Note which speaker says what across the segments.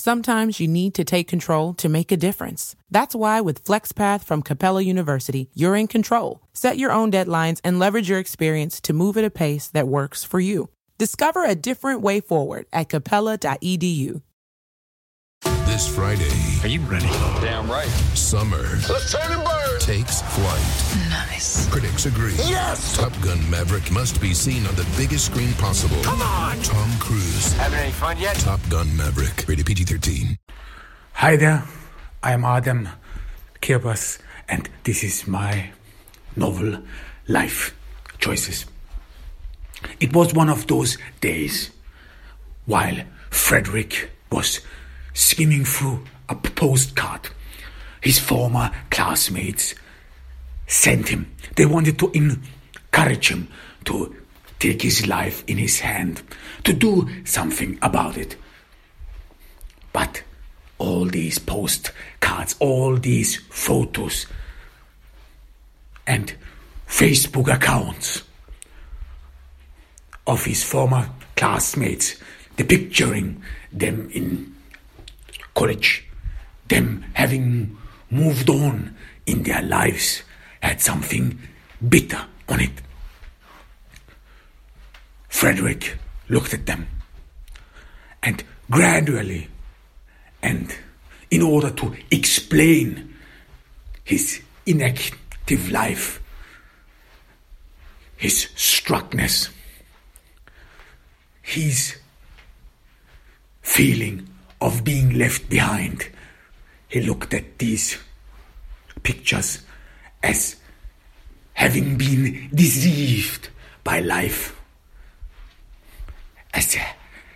Speaker 1: Sometimes you need to take control to make a difference. That's why with FlexPath from Capella University, you're in control. Set your own deadlines and leverage your experience to move at a pace that works for you. Discover a different way forward at capella.edu.
Speaker 2: This Friday.
Speaker 3: Are you ready?
Speaker 4: Damn right.
Speaker 2: Summer.
Speaker 4: Let's turn and burn.
Speaker 2: Takes flight.
Speaker 5: Nice.
Speaker 2: Critics agree.
Speaker 4: Yes.
Speaker 2: Top Gun Maverick must be seen on the biggest screen possible.
Speaker 4: Come on.
Speaker 2: Tom Cruise.
Speaker 4: Having any fun yet?
Speaker 2: Top Gun Maverick. Rated PG 13.
Speaker 6: Hi there, I am Adam Kirbas, and this is my novel Life Choices. It was one of those days while Frederick was skimming through a postcard his former classmates sent him. They wanted to encourage him to take his life in his hand, to do something about it. But all these postcards, all these photos, and Facebook accounts of his former classmates, depicturing them in college, them having moved on in their lives, had something bitter on it. Frederick looked at them and gradually and in order to explain his inactive life, his struckness, his feeling of being left behind, he looked at these pictures as having been deceived by life, as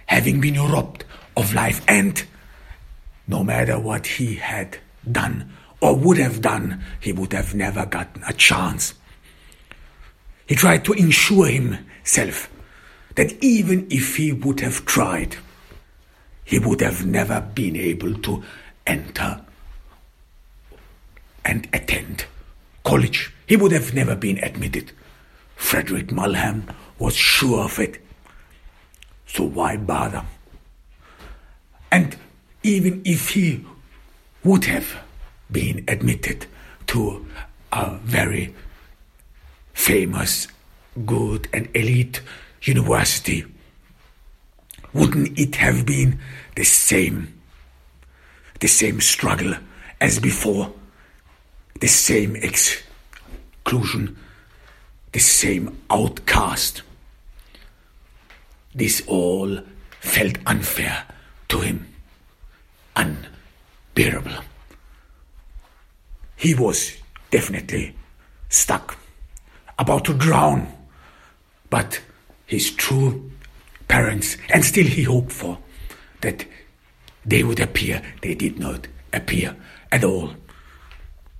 Speaker 6: having been robbed of life, and no matter what he had done or would have done, he would have never gotten a chance. He tried to ensure himself that even if he would have tried, he would have never been able to enter and attend college. He would have never been admitted. Frederick Mulham was sure of it. So why bother? And even if he would have been admitted to a very famous, good, and elite university, wouldn't it have been the same, the same struggle as before, the same exclusion, the same outcast? This all felt unfair to him unbearable. He was definitely stuck, about to drown, but his true parents, and still he hoped for, that they would appear. They did not appear at all.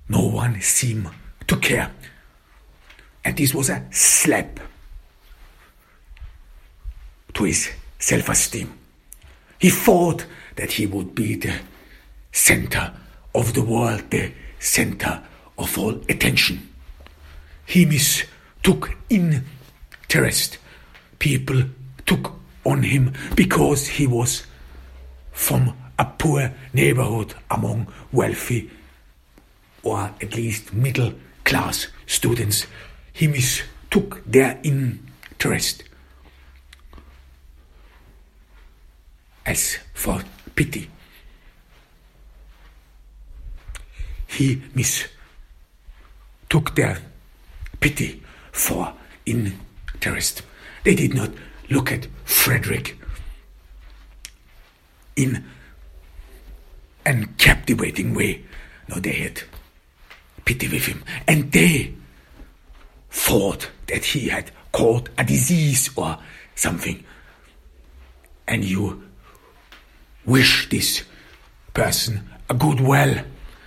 Speaker 6: No one seemed to care. And this was a slap to his self esteem. He thought that he would be the center of the world, the center of all attention. He mistook interest. People took on him because he was from a poor neighborhood among wealthy or at least middle class students. He mistook their interest as for pity. He mistook their pity for interest. They did not look at Frederick in an captivating way. No, they had pity with him. And they thought that he had caught a disease or something. And you wish this person a good well,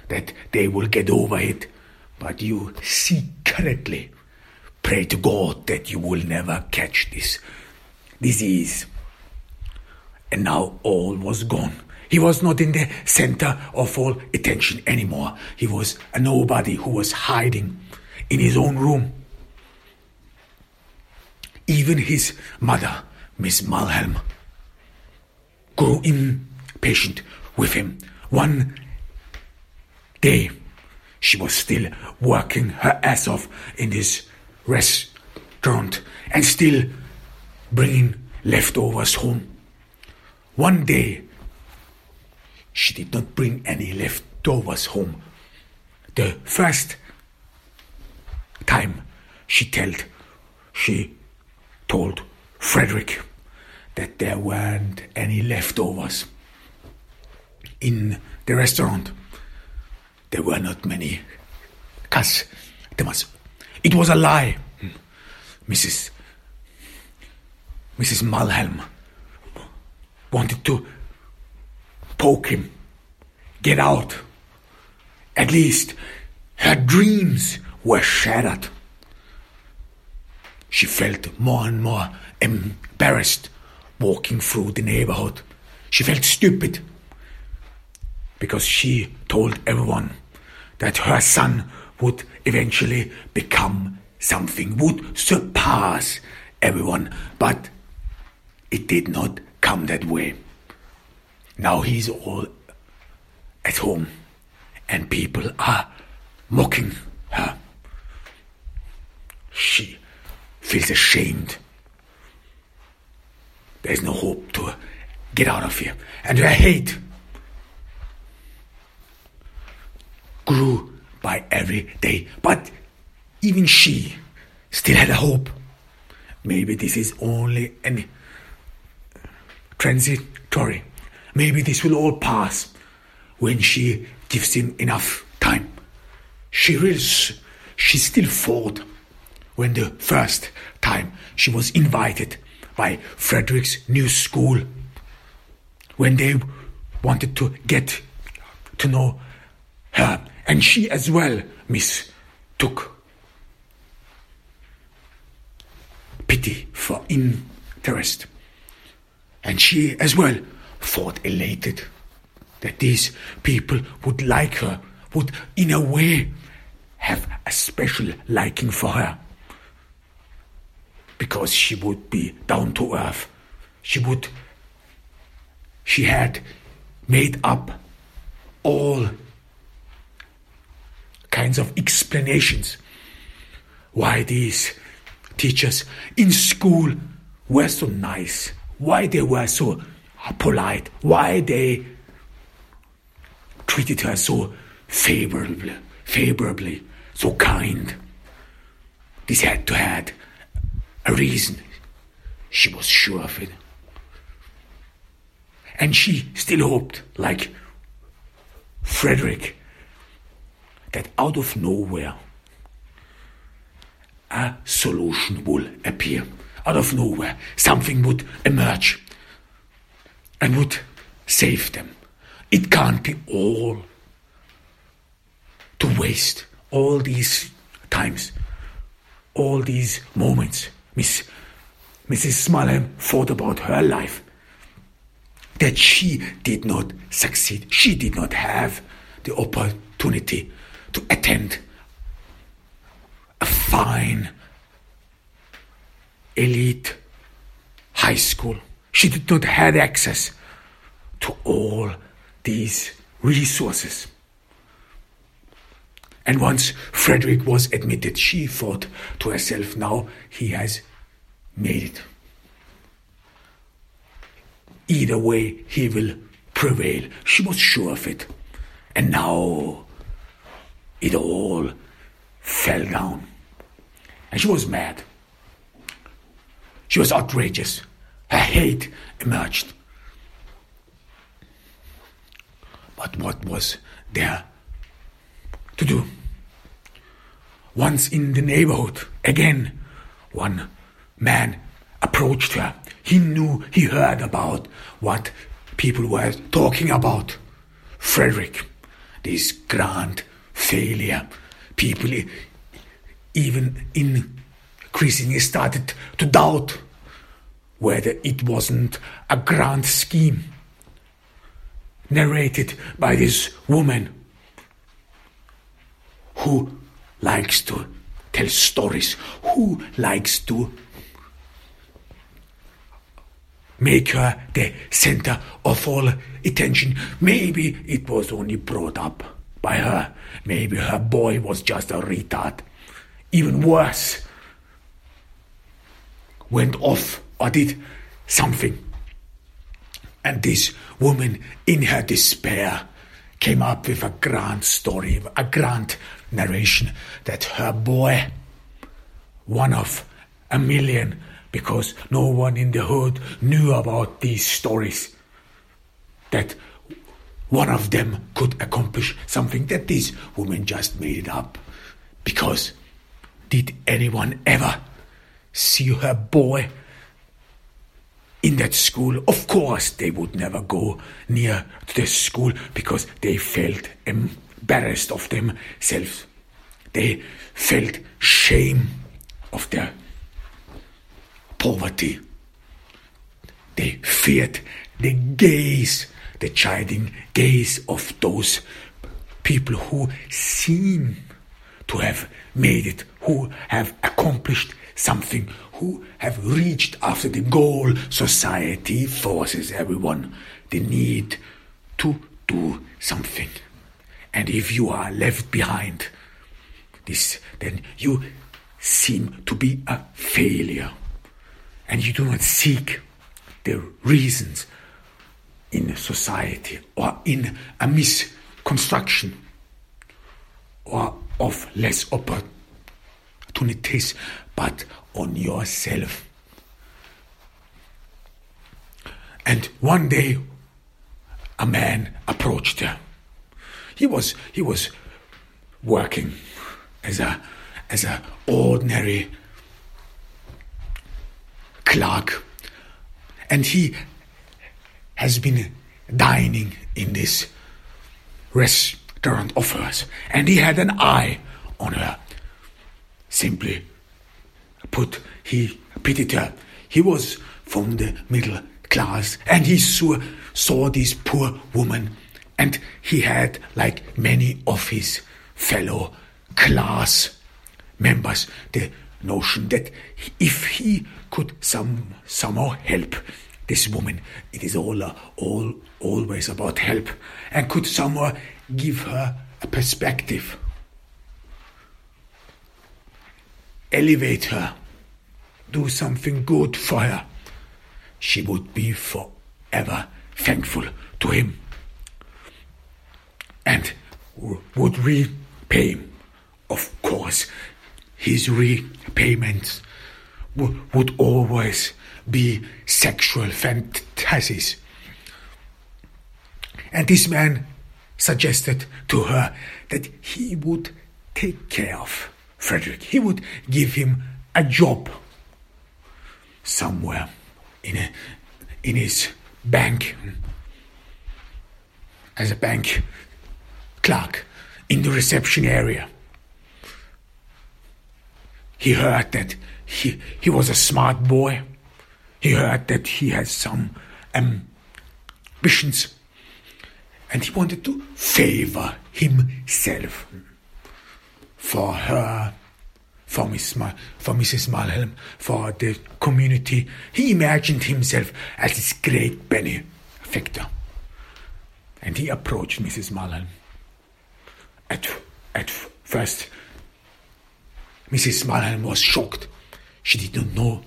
Speaker 6: that they will get over it, but you secretly pray to God that you will never catch this disease. And now all was gone. He was not in the center of all attention anymore. He was a nobody who was hiding in his own room. Even his mother, Miss Mulham, grew impatient with him. One day, she was still working her ass off in this restaurant and still bringing leftovers home. One day, she did not bring any leftovers home. The first time she told, she told Frederick that there weren't any leftovers in the restaurant. There were not many customers. It was a lie. Mrs. Mrs. Mulhelm wanted to poke him, get out. At least her dreams were shattered. She felt more and more embarrassed walking through the neighborhood. She felt stupid because she told everyone that her son would eventually become something, would surpass everyone, but it did not come that way. Now he's all at home and people are mocking her. She feels ashamed. There's no hope to get out of here. And her hate grew by every day. But even she still had a hope. Maybe this is only an transitory. Maybe this will all pass when she gives him enough time. She really, she still fought when the first time she was invited by Frederick's new school, when they wanted to get to know her, and she as well mistook pity for interest. And she as well thought elated that these people would like her, would in a way have a special liking for her. Because she would be down to earth. She would, she had made up all kinds of explanations why these teachers in school were so nice, why they were so polite, why they treated her so favorably, favorably, so kind. This had to have a reason. She was sure of it. And she still hoped, like Frederick, that out of nowhere a solution will appear. Out of nowhere, something would emerge and would save them. It can't be all to waste all these times, all these moments. Miss Mrs. Smallham thought about her life. That she did not succeed. She did not have the opportunity to attend a fine elite high school. She did not have access to all these resources. And once Frederick was admitted, she thought to herself, now he has made it. Either way, he will prevail. She was sure of it. And now it all fell down. And she was mad. She was outrageous. Her hate emerged. But what was there to do? Once in the neighborhood, again, one man approached her. He knew, he heard about what people were talking about. Frederick, this grand failure. People even increasingly started to doubt whether it wasn't a grand scheme narrated by this woman who likes to tell stories, who likes to make her the center of all attention. Maybe it was only brought up by her. Maybe her boy was just a retard. Even worse, went off or did something. And this woman, in her despair, came up with a grand story, a grand narration that her boy, one of a million, because no one in the hood knew about these stories, that one of them could accomplish something that this woman just made it up. Because did anyone ever see her boy in that school? Of course, they would never go near the school because they felt embarrassed of themselves. They felt shame of their poverty. They feared the gaze, the chiding gaze of those people who seem to have made it, who have accomplished something, who have reached after the goal. Society forces everyone the need to do something. And if you are left behind, this, then you seem to be a failure. And you do not seek the reasons in society or in a misconstruction or of less opportunities, but on yourself. And one day, a man approached her. He was he was working as a as a ordinary clerk, and he has been dining in this restaurant of hers, and he had an eye on her. Simply put, he pitied her. He was from the middle class, and he saw, saw this poor woman, and he had, like many of his fellow class members, the notion that if he could some somehow help this woman, it is all, uh, all always about help, and could somehow give her a perspective, elevate her, do something good for her, she would be forever thankful to him and would repay him. Of course, his repayments would always be sexual fantasies. And this man suggested to her that he would take care of Frederick. He would give him a job somewhere in a, in his bank as a bank clerk in the reception area. He heard that he, he was a smart boy. He heard that he had some ambitions. And he wanted to favor himself for her, for, Miss for Mrs. Malhelm, for the community. He imagined himself as this great benefactor. And he approached Mrs. Malhelm. At, at first, Mrs. Malhelm was shocked. She did not know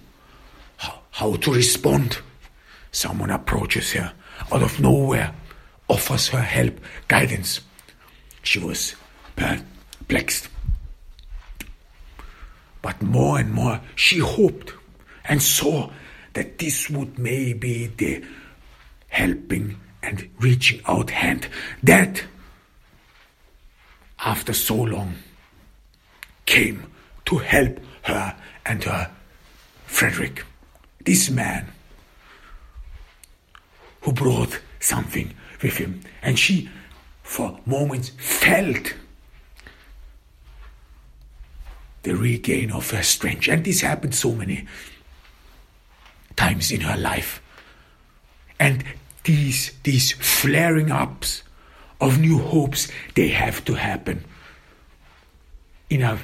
Speaker 6: how, how to respond. Someone approaches her out of nowhere, offers her help, guidance. She was perplexed. But more and more she hoped and saw that this would maybe the helping and reaching out hand that after so long came to help her and her Frederick. This man who brought something with him. And she, for moments, felt the regain of her strength. And this happened so many times in her life. And these, these flaring ups of new hopes, they have to happen in a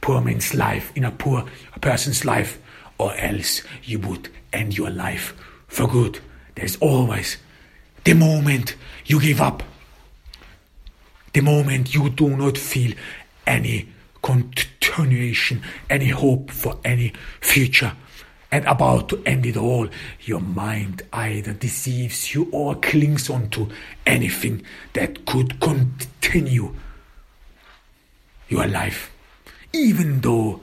Speaker 6: poor man's life, in a poor person's life, or else you would end your life for good. There's always the moment you give up, the moment you do not feel any continuation, any hope for any future, and about to end it all, your mind either deceives you or clings onto anything that could continue your life, even though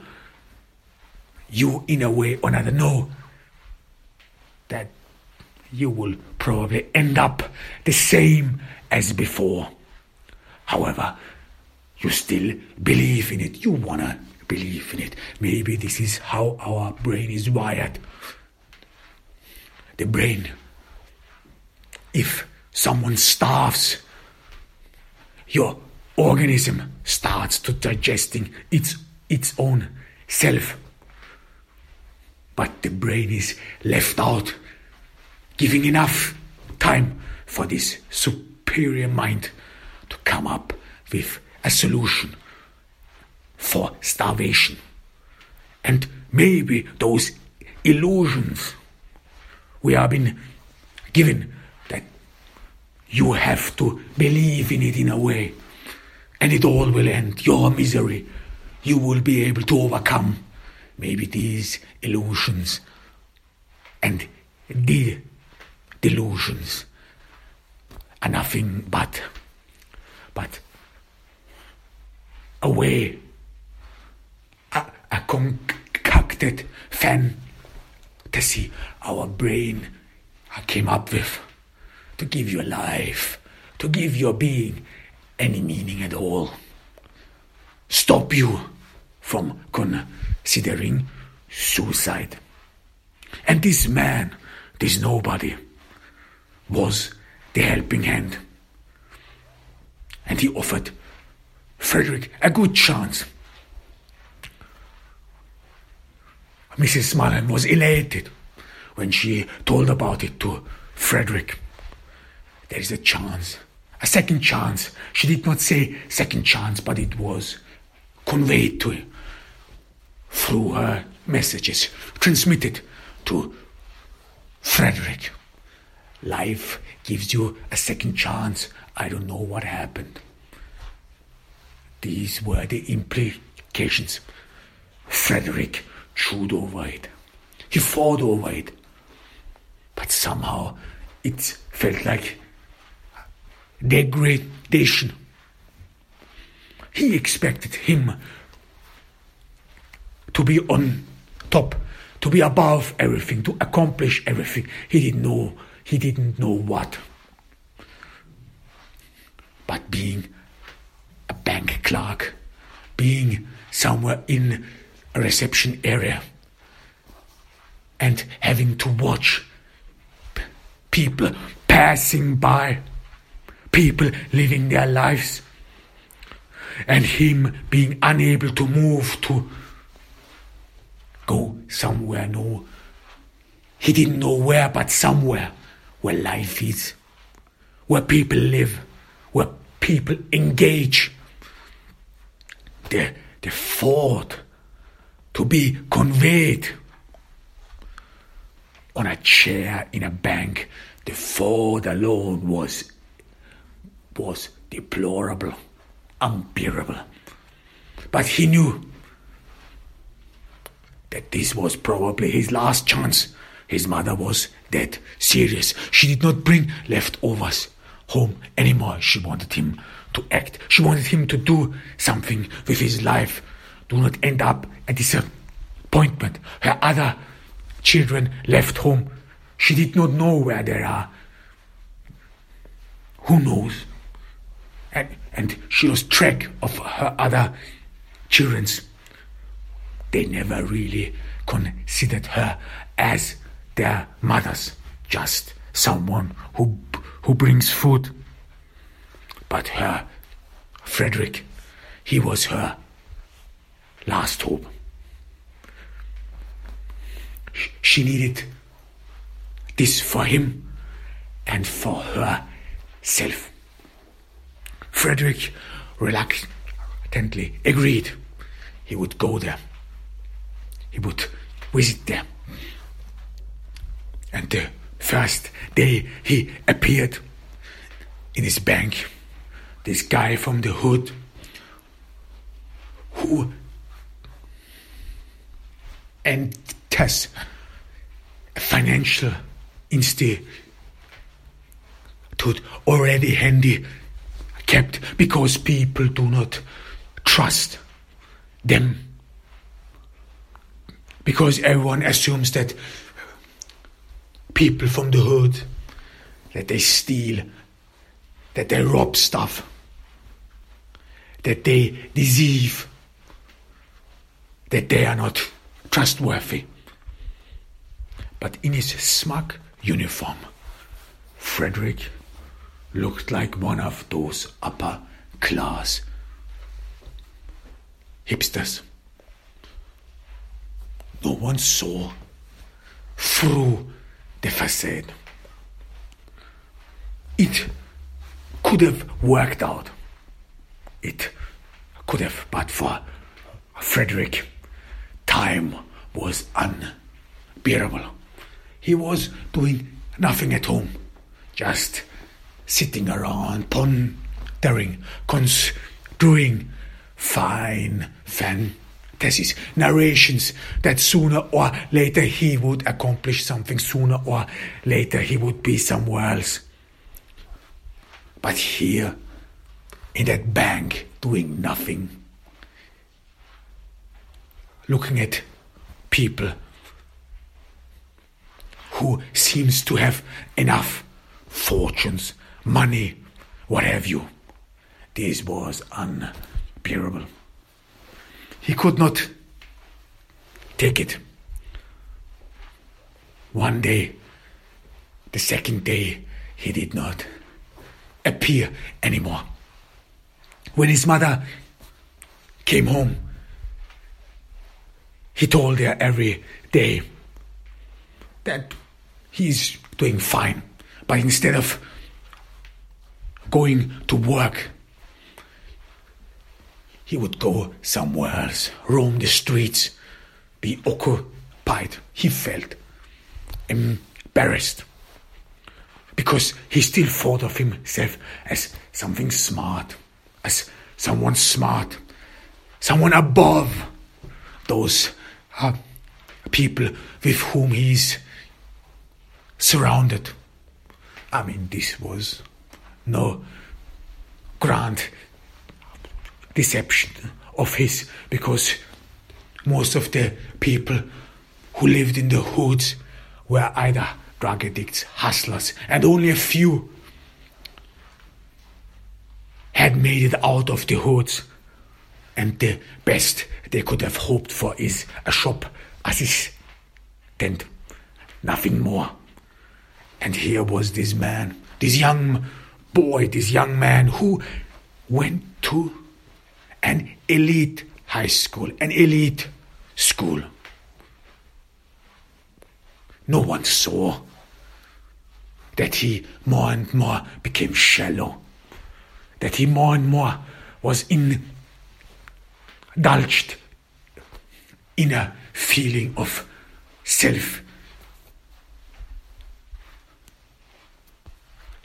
Speaker 6: you, in a way or another, know that you will probably end up the same as before. However, you still believe in it. You wanna believe in it. Maybe this is how our brain is wired. The brain, if someone starves, your organism starts to digesting its its own self. But the brain is left out, giving enough time for this superior mind to come up with a solution for starvation. And maybe those illusions we have been given that you have to believe in it in a way and it all will end your misery you will be able to overcome maybe these illusions and the delusions are nothing but but a way a, a concocted fantasy our brain came up with to give your life, to give your being any meaning at all. Stop you from considering suicide. And this man, this nobody, was the helping hand. And he offered Frederick a good chance Mrs. Mullen was elated when she told about it to Frederick. There is a chance, a second chance. She did not say second chance, but it was conveyed to him through her messages, transmitted to Frederick. Life gives you a second chance. I don't know what happened. These were the implications. Frederick chewed over it. He fought over it. But somehow it felt like degradation. He expected him to be on top, to be above everything, to accomplish everything. He didn't know, he didn't know what. But being bank clerk, being somewhere in a reception area and having to watch p- people passing by, people living their lives, and him being unable to move to go somewhere. No, he didn't know where, but somewhere where life is, where people live, where people engage. The, the thought to be conveyed on a chair in a bank. The thought alone was was deplorable, unbearable. But he knew that this was probably his last chance. His mother was dead, serious. She did not bring leftovers home anymore. She wanted him to act. She wanted him to do something with his life do not end up a disappointment. Her other children left home. She did not know where they are. Who knows? And, and she lost track of her other children's. They never really considered her as their mothers, just someone who, who brings food. But her, Frederick, he was her last hope. She needed this for him and for herself. Frederick reluctantly agreed he would go there. He would visit there. And the first day he appeared in his bank, this guy from the hood who enters a financial institute already handy kept because people do not trust them. Because everyone assumes that people from the hood that they steal that they rob stuff that they deceive that they are not trustworthy but in his smug uniform frederick looked like one of those upper class hipsters no one saw through the facade. It could have worked out. It could have, but for Frederick, time was unbearable. He was doing nothing at home, just sitting around, pondering, construing fine fan fantasies, narrations that sooner or later he would accomplish something, sooner or later he would be somewhere else. But here, in that bank, doing nothing, looking at people who seems to have enough fortunes, money, what have you. This was unbearable. He could not take it. One day, the second day, he did not appear anymore. When his mother came home, he told her every day that he's doing fine. But instead of going to work, he would go somewhere else, roam the streets, be occupied. He felt embarrassed because he still thought of himself as something smart, as someone smart, someone above those uh, people with whom he's surrounded. I mean, this was no grand deception of his because most of the people who lived in the hoods were either drug addicts, hustlers, and only a few had made it out of the hoods. And the best they could have hoped for is a shop assistant, nothing more. And here was this man, this young boy, this young man who went to an elite high school, an elite school. No one saw that he more and more became shallow, that he more and more was indulged in a feeling of self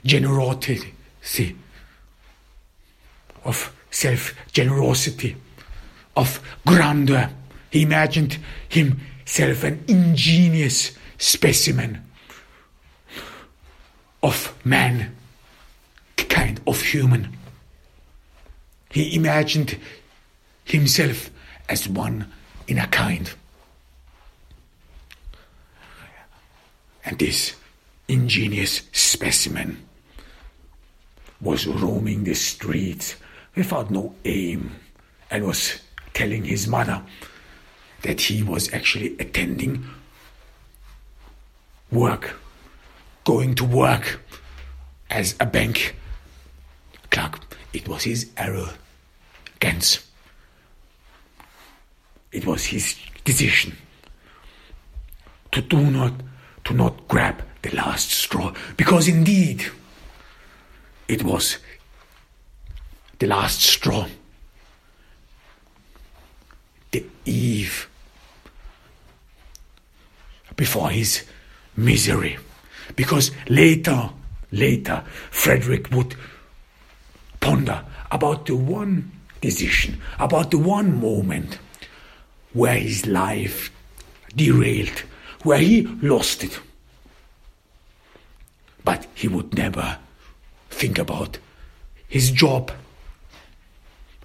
Speaker 6: generosity, of self generosity, of grandeur. He imagined himself an ingenious specimen of man, kind of human. He imagined himself as one in a kind. And this ingenious specimen was roaming the streets without no aim and was telling his mother that he was actually attending work, going to work as a bank clerk. It was his arrogance. It was his decision to do not to not grab the last straw because indeed it was the last straw. The eve before his misery, Because later, later, Frederick would ponder about the one decision, about the one moment where his life derailed, where he lost it. But he would never think about his job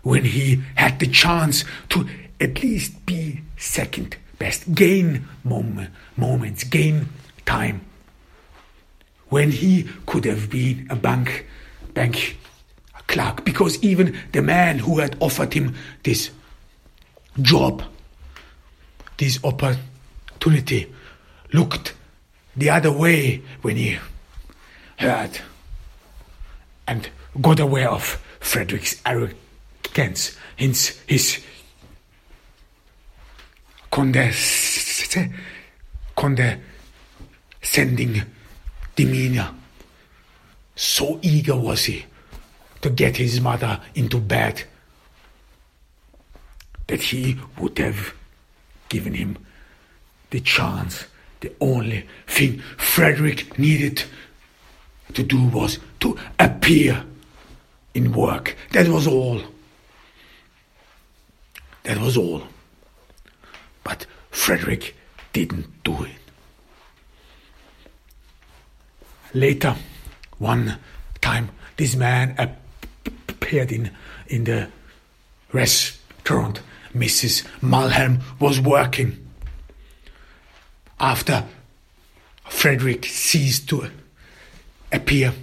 Speaker 6: when he had the chance to at least be second best, gain moment, moments, gain time. When he could have been a bank bank clerk, because even the man who had offered him this job, this opportunity, looked the other way when he heard and got aware of Frederick's arrogance, his, his condes- condescending demeanor. So eager was he to get his mother into bed that he would have given him the chance. The only thing Frederick needed to do was to appear in work. That was all. That was all. But Frederick didn't do it. Later, one time, this man appeared in, in the restaurant. Mrs. Mulholland was working. After Frederick ceased to appear,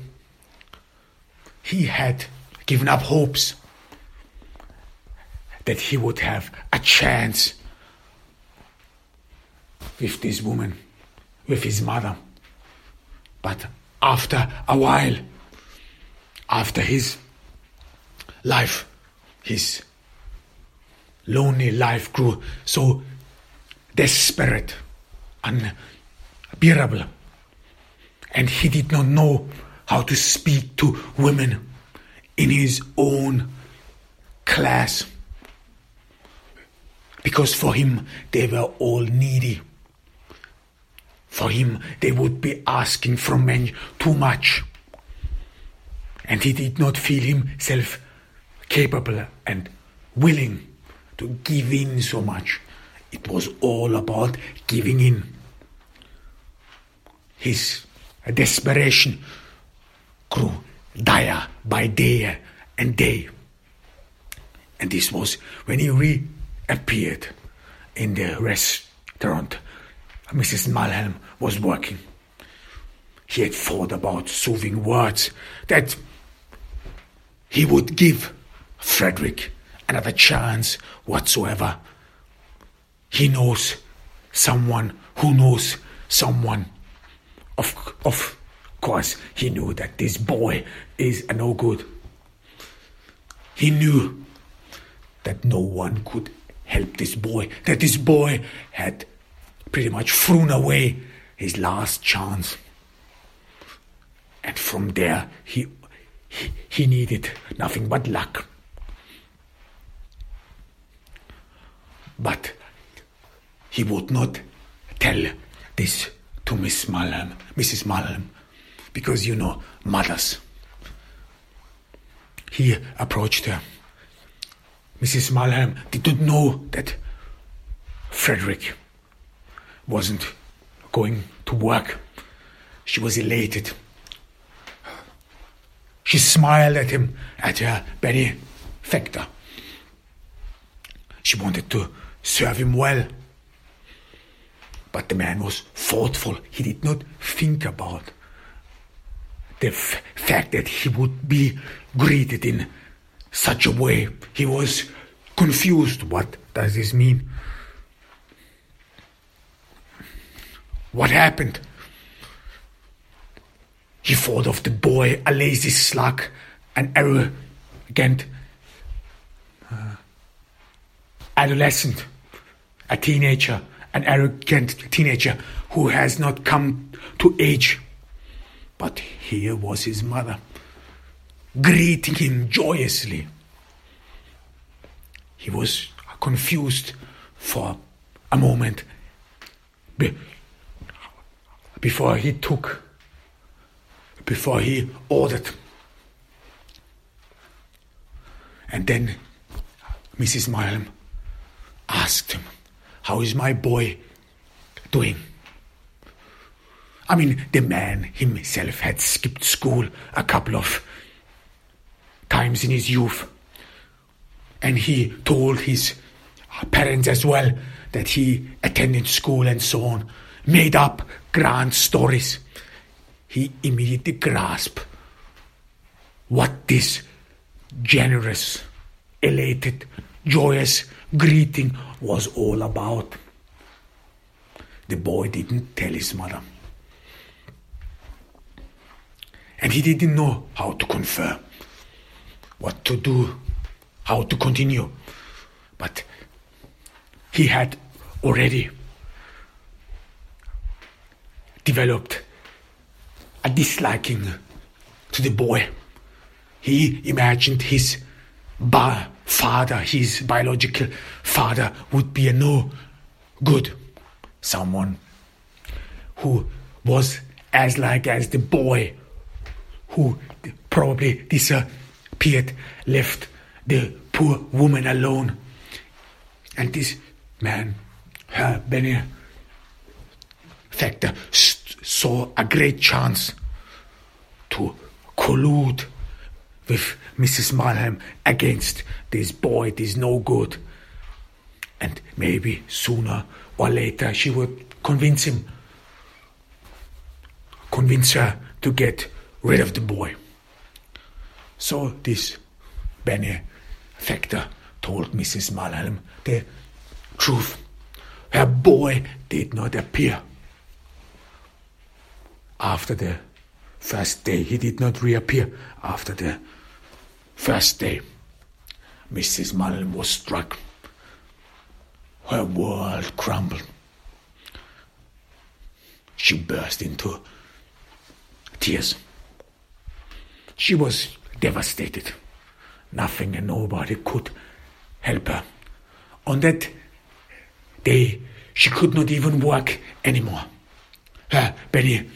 Speaker 6: he had given up hopes that he would have a chance with this woman, with his mother. But after a while, after his life, his lonely life grew so desperate, unbearable, and he did not know how to speak to women in his own class because for him they were all needy. For him, they would be asking from men too much. And he did not feel himself capable and willing to give in so much. It was all about giving in. His desperation grew dire by day and day. And this was when he reappeared in the restaurant Mrs. Mulholland was working. He had thought about soothing words that he would give Frederick another chance whatsoever. He knows someone who knows someone. Of, of course, he knew that this boy is a no good. He knew that no one could help this boy, that this boy had pretty much thrown away his last chance. And from there, he, he, he needed nothing but luck. But he would not tell this to Miss Mulholland, Mrs. Mulholland, because you know, mothers. He approached her. Mrs. Mulholland did not know that Frederick wasn't going to work. She was elated. She smiled at him, at her benefactor. She wanted to serve him well. But the man was thoughtful. He did not think about the f- fact that he would be greeted in such a way. He was confused. What does this mean? What happened? He thought of the boy, a lazy slug, an arrogant uh, adolescent, a teenager, an arrogant teenager who has not come to age. But here was his mother, greeting him joyously. He was confused for a moment before he took before he ordered. And then Mrs. Mileham asked him, How is my boy doing? I mean, the man himself had skipped school a couple of times in his youth. And he told his parents as well that he attended school and so on, made up grand stories. He immediately grasped what this generous, elated, joyous greeting was all about. The boy didn't tell his mother. And he didn't know how to confer, what to do, how to continue. But he had already developed a disliking to the boy. He imagined his ba- father, his biological father, would be a no good someone who was as like as the boy who probably disappeared, left the poor woman alone. And this man, her benefactor, saw a great chance to collude with Mrs. Malham against this boy, it is no good. And maybe sooner or later she would convince him, convince her to get rid of the boy. So this benefactor told Mrs. Malham the truth. Her boy did not appear. After the first day, he did not reappear after the first day. Mrs. Mileham was struck. Her world crumbled. She burst into tears. She was devastated. Nothing and nobody could help her. On that day, she could not even work anymore. Her Benny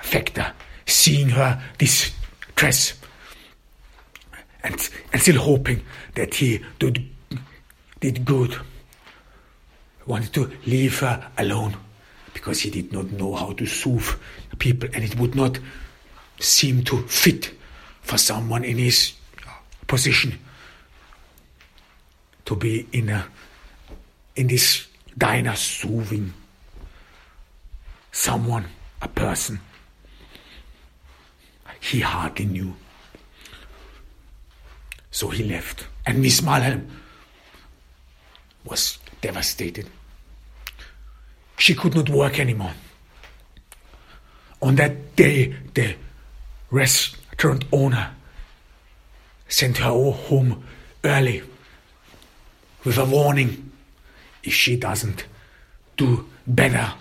Speaker 6: factor, seeing her distress, and, and still hoping that he did, did good, wanted to leave her alone because he did not know how to soothe people and it would not seem to fit for someone in his position to be in a in this diner soothing someone, a person he hardly knew. So he left, and Miss Mileham was devastated. She could not work anymore. On that day, the restaurant owner sent her home early with a warning if she doesn't do better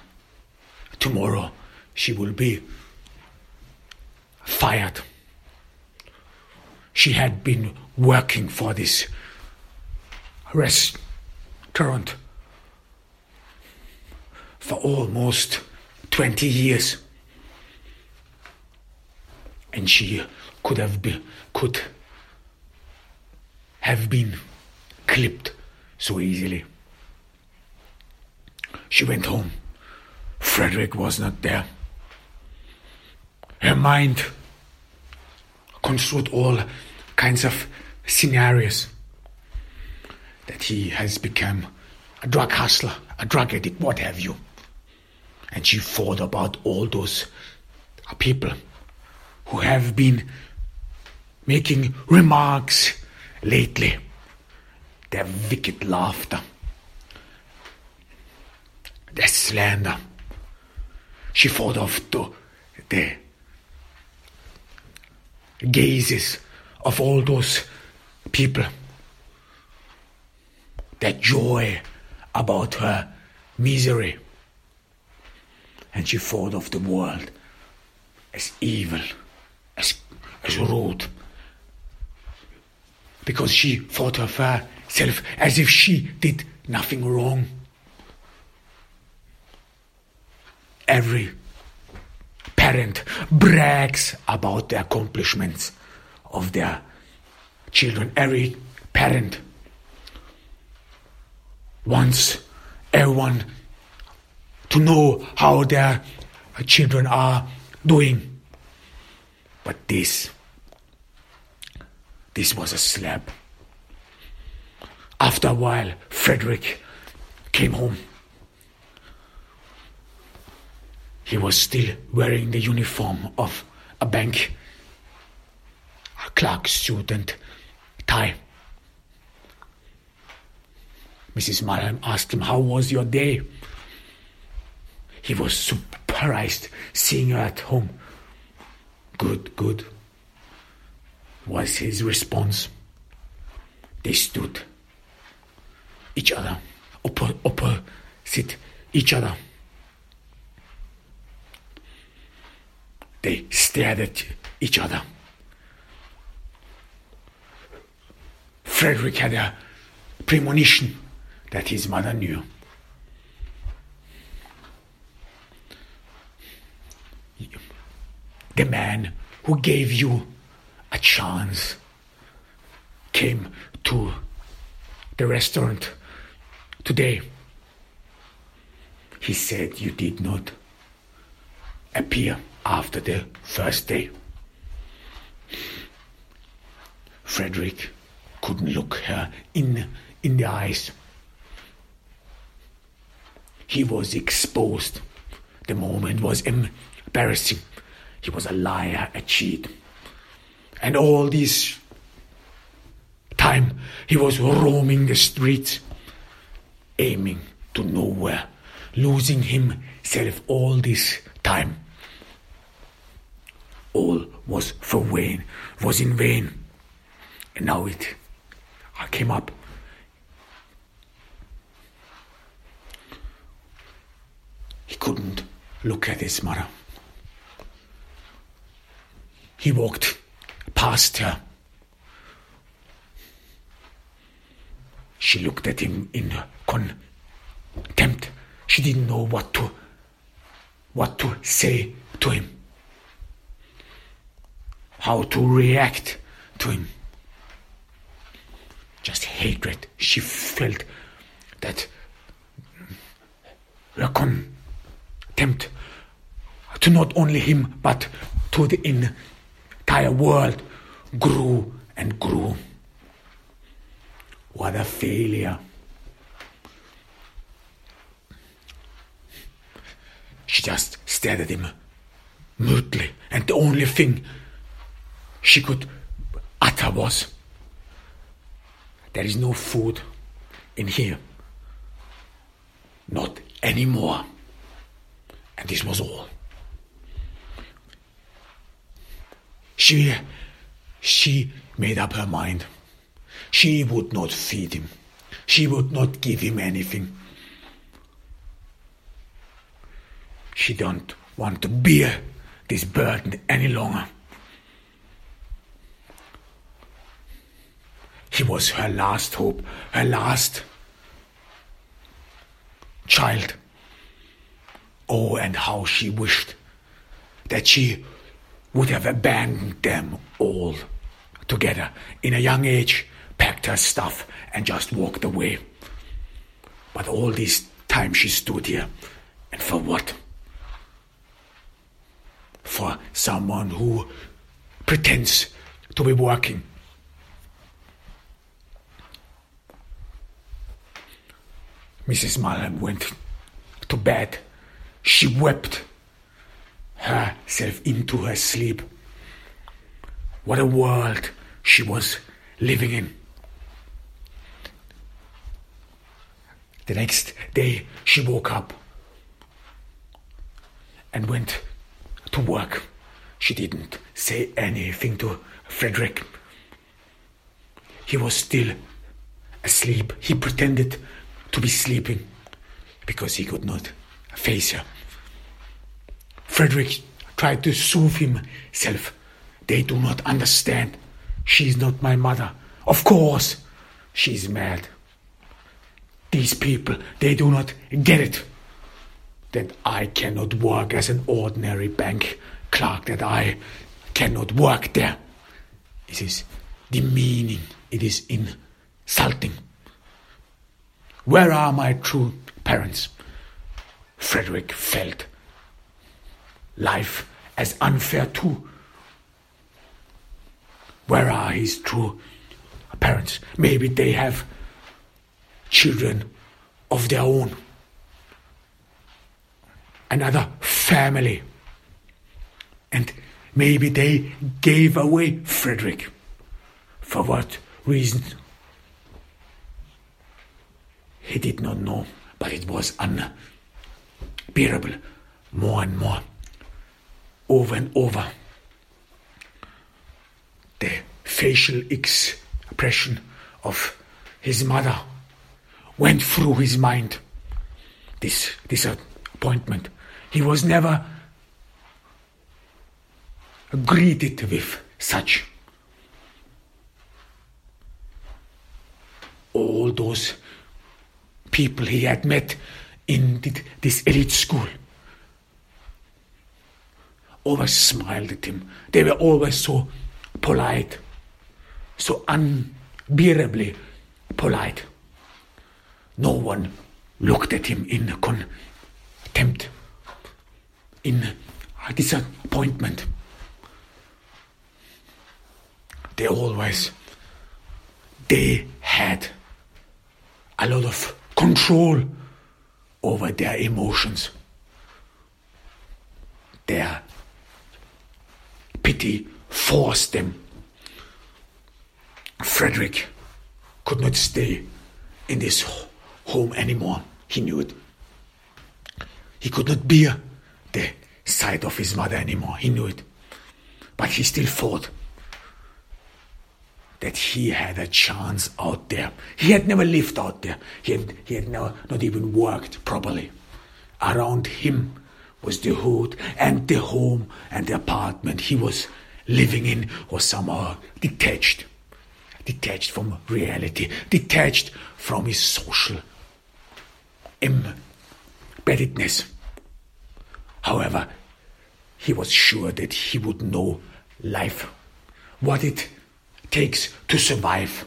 Speaker 6: tomorrow, she will be fired. She had been working for this restaurant for almost 20 years and she could have been could have been clipped so easily. She went home. Frederick was not there. Her mind construed all kinds of scenarios that he has become a drug hustler, a drug addict, what have you. And she thought about all those people who have been making remarks lately, their wicked laughter, their slander. She thought of the, the gazes of all those people, That joy about her misery. And she thought of the world as evil as, as rude. Because she thought of herself as if she did nothing wrong. Every parent brags about the accomplishments of their children. Every parent wants everyone to know how their children are doing. But this, this was a slap. After a while, Frederick came home. He was still wearing the uniform of a bank, a clerk student time. Mrs. Mannheim asked him, How was your day? He was surprised seeing her at home. Good, good, was his response. They stood each other, oppo- opposite each other. They stared at each other. Frederick had a premonition that his mother knew. The man who gave you a chance came to the restaurant today. He said you did not appear after the first day. Frederick couldn't look her in, in the eyes. He was exposed. The moment was embarrassing. He was a liar, a cheat. And all this time he was roaming the streets, aiming to nowhere, losing himself all this time. All was for vain, was in vain. And now it I came up. He couldn't look at his mother. He walked past her. She looked at him in contempt. She didn't know what to what to say to him. How to react to him. Just hatred. She felt that her contempt to not only him but to the entire world grew and grew. What a failure. She just stared at him mutely, and the only thing she could utter was, There is no food in here. Not anymore. And this was all. She, she made up her mind. She would not feed him. She would not give him anything. She don't want to bear this burden any longer. He was her last hope, her last child. Oh, and how she wished that she would have abandoned them all together in a young age, packed her stuff, and just walked away. But all this time she stood here, and for what? For someone who pretends to be working. Mrs. Mannheim went to bed. She wept herself into her sleep. What a world she was living in. The next day, she woke up and went to work. She didn't say anything to Frederick. He was still asleep. He pretended to be sleeping because he could not face her. Frederick tried to soothe himself. They do not understand. She is not my mother. Of course, she is mad. These people, they do not get it. That I cannot work as an ordinary bank clerk, that I cannot work there. It is demeaning, it is insulting. Where are my true parents? Frederick felt life as unfair too. Where are his true parents? Maybe they have children of their own. Another family. And maybe they gave away Frederick. For what reason? He did not know, but it was unbearable more and more, over and over. The facial expression of his mother went through his mind. This disappointment. He was never greeted with such. All those people he had met in this elite school always smiled at him. They were always so polite, so unbearably polite. No one looked at him in contempt, in disappointment. They always, they had a lot of control over their emotions. Their pity forced them. Frederick could not stay in this home anymore. He knew it. He could not bear the sight of his mother anymore. He knew it. But he still thought that he had a chance out there. He had never lived out there. He had, he had never, not even worked properly. Around him was the hood and the home and the apartment he was living in was somehow detached. Detached from reality, detached from his social embeddedness. However, he was sure that he would know life, what it takes to survive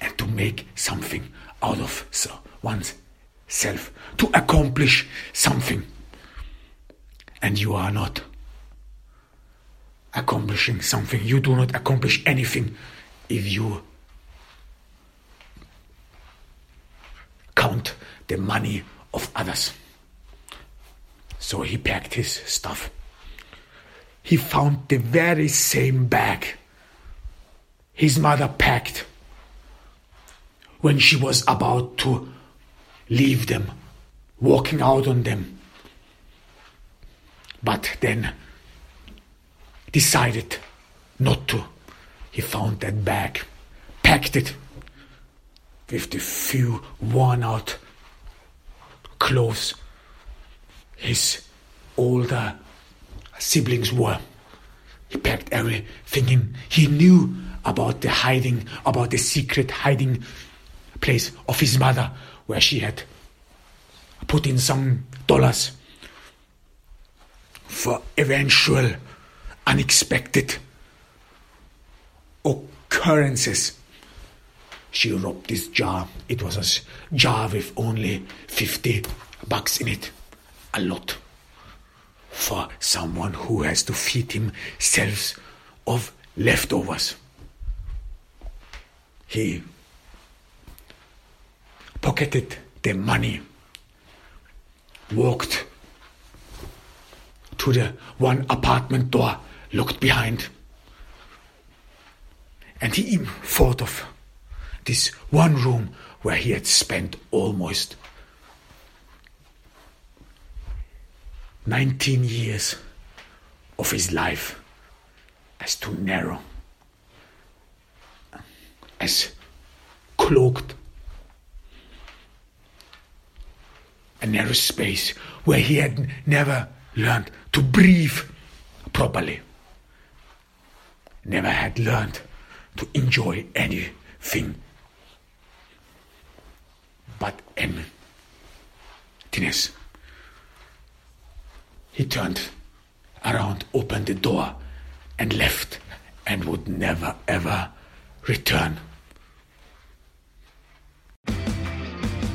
Speaker 6: and to make something out of one's self, to accomplish something. And you are not accomplishing something. You do not accomplish anything if you count the money of others. So he packed his stuff. He found the very same bag his mother packed when she was about to leave them, walking out on them. But then decided not to. He found that bag, packed it with the few worn out clothes his older siblings wore. He packed everything in. He knew about the hiding, about the secret hiding place of his mother, where she had put in some dollars for eventual unexpected occurrences. She robbed this jar. It was a jar with only 50 bucks in it. A lot. For someone who has to feed himself of leftovers. He pocketed the money, walked to the one apartment door, looked behind, and he even thought of this one room where he had spent almost 19 years of his life as too narrow as cloaked. A narrow space where he had never learned to breathe properly, never had learned to enjoy anything but emptiness. He turned around, opened the door, and left, and would never ever return.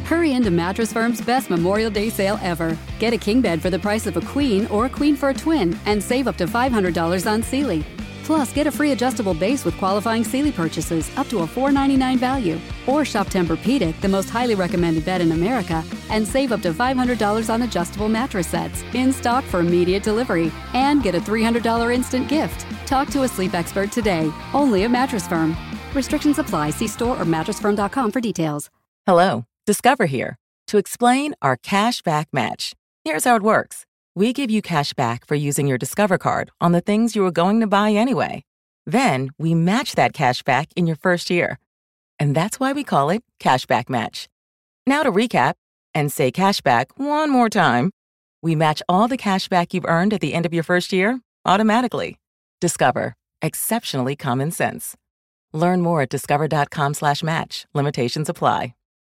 Speaker 3: Hurry into Mattress Firm's best Memorial Day sale ever. Get a king bed for the price of a queen or a queen for a twin and save up to $500 on Sealy. Plus, get a free adjustable base with qualifying Sealy purchases up to a 499 value. Or shop Tempur-Pedic, the most highly recommended bed in America, and save up to $500 on adjustable mattress sets in stock for immediate delivery. And get a $300 instant gift. Talk to a sleep expert today, only at Mattress Firm. Restrictions apply. See store or mattressfirm.com for details.
Speaker 5: Hello, Discover here to explain our cash back match. Here's how it works we give you cash back for using your Discover card on the things you were going to buy anyway. Then we match that cash back in your first year. And that's why we call it Cashback Match. Now to recap and say cashback one more time. We match all the cash back you've earned at the end of your first year automatically. Discover. Exceptionally common sense. Learn more at discover.com slash match. Limitations apply.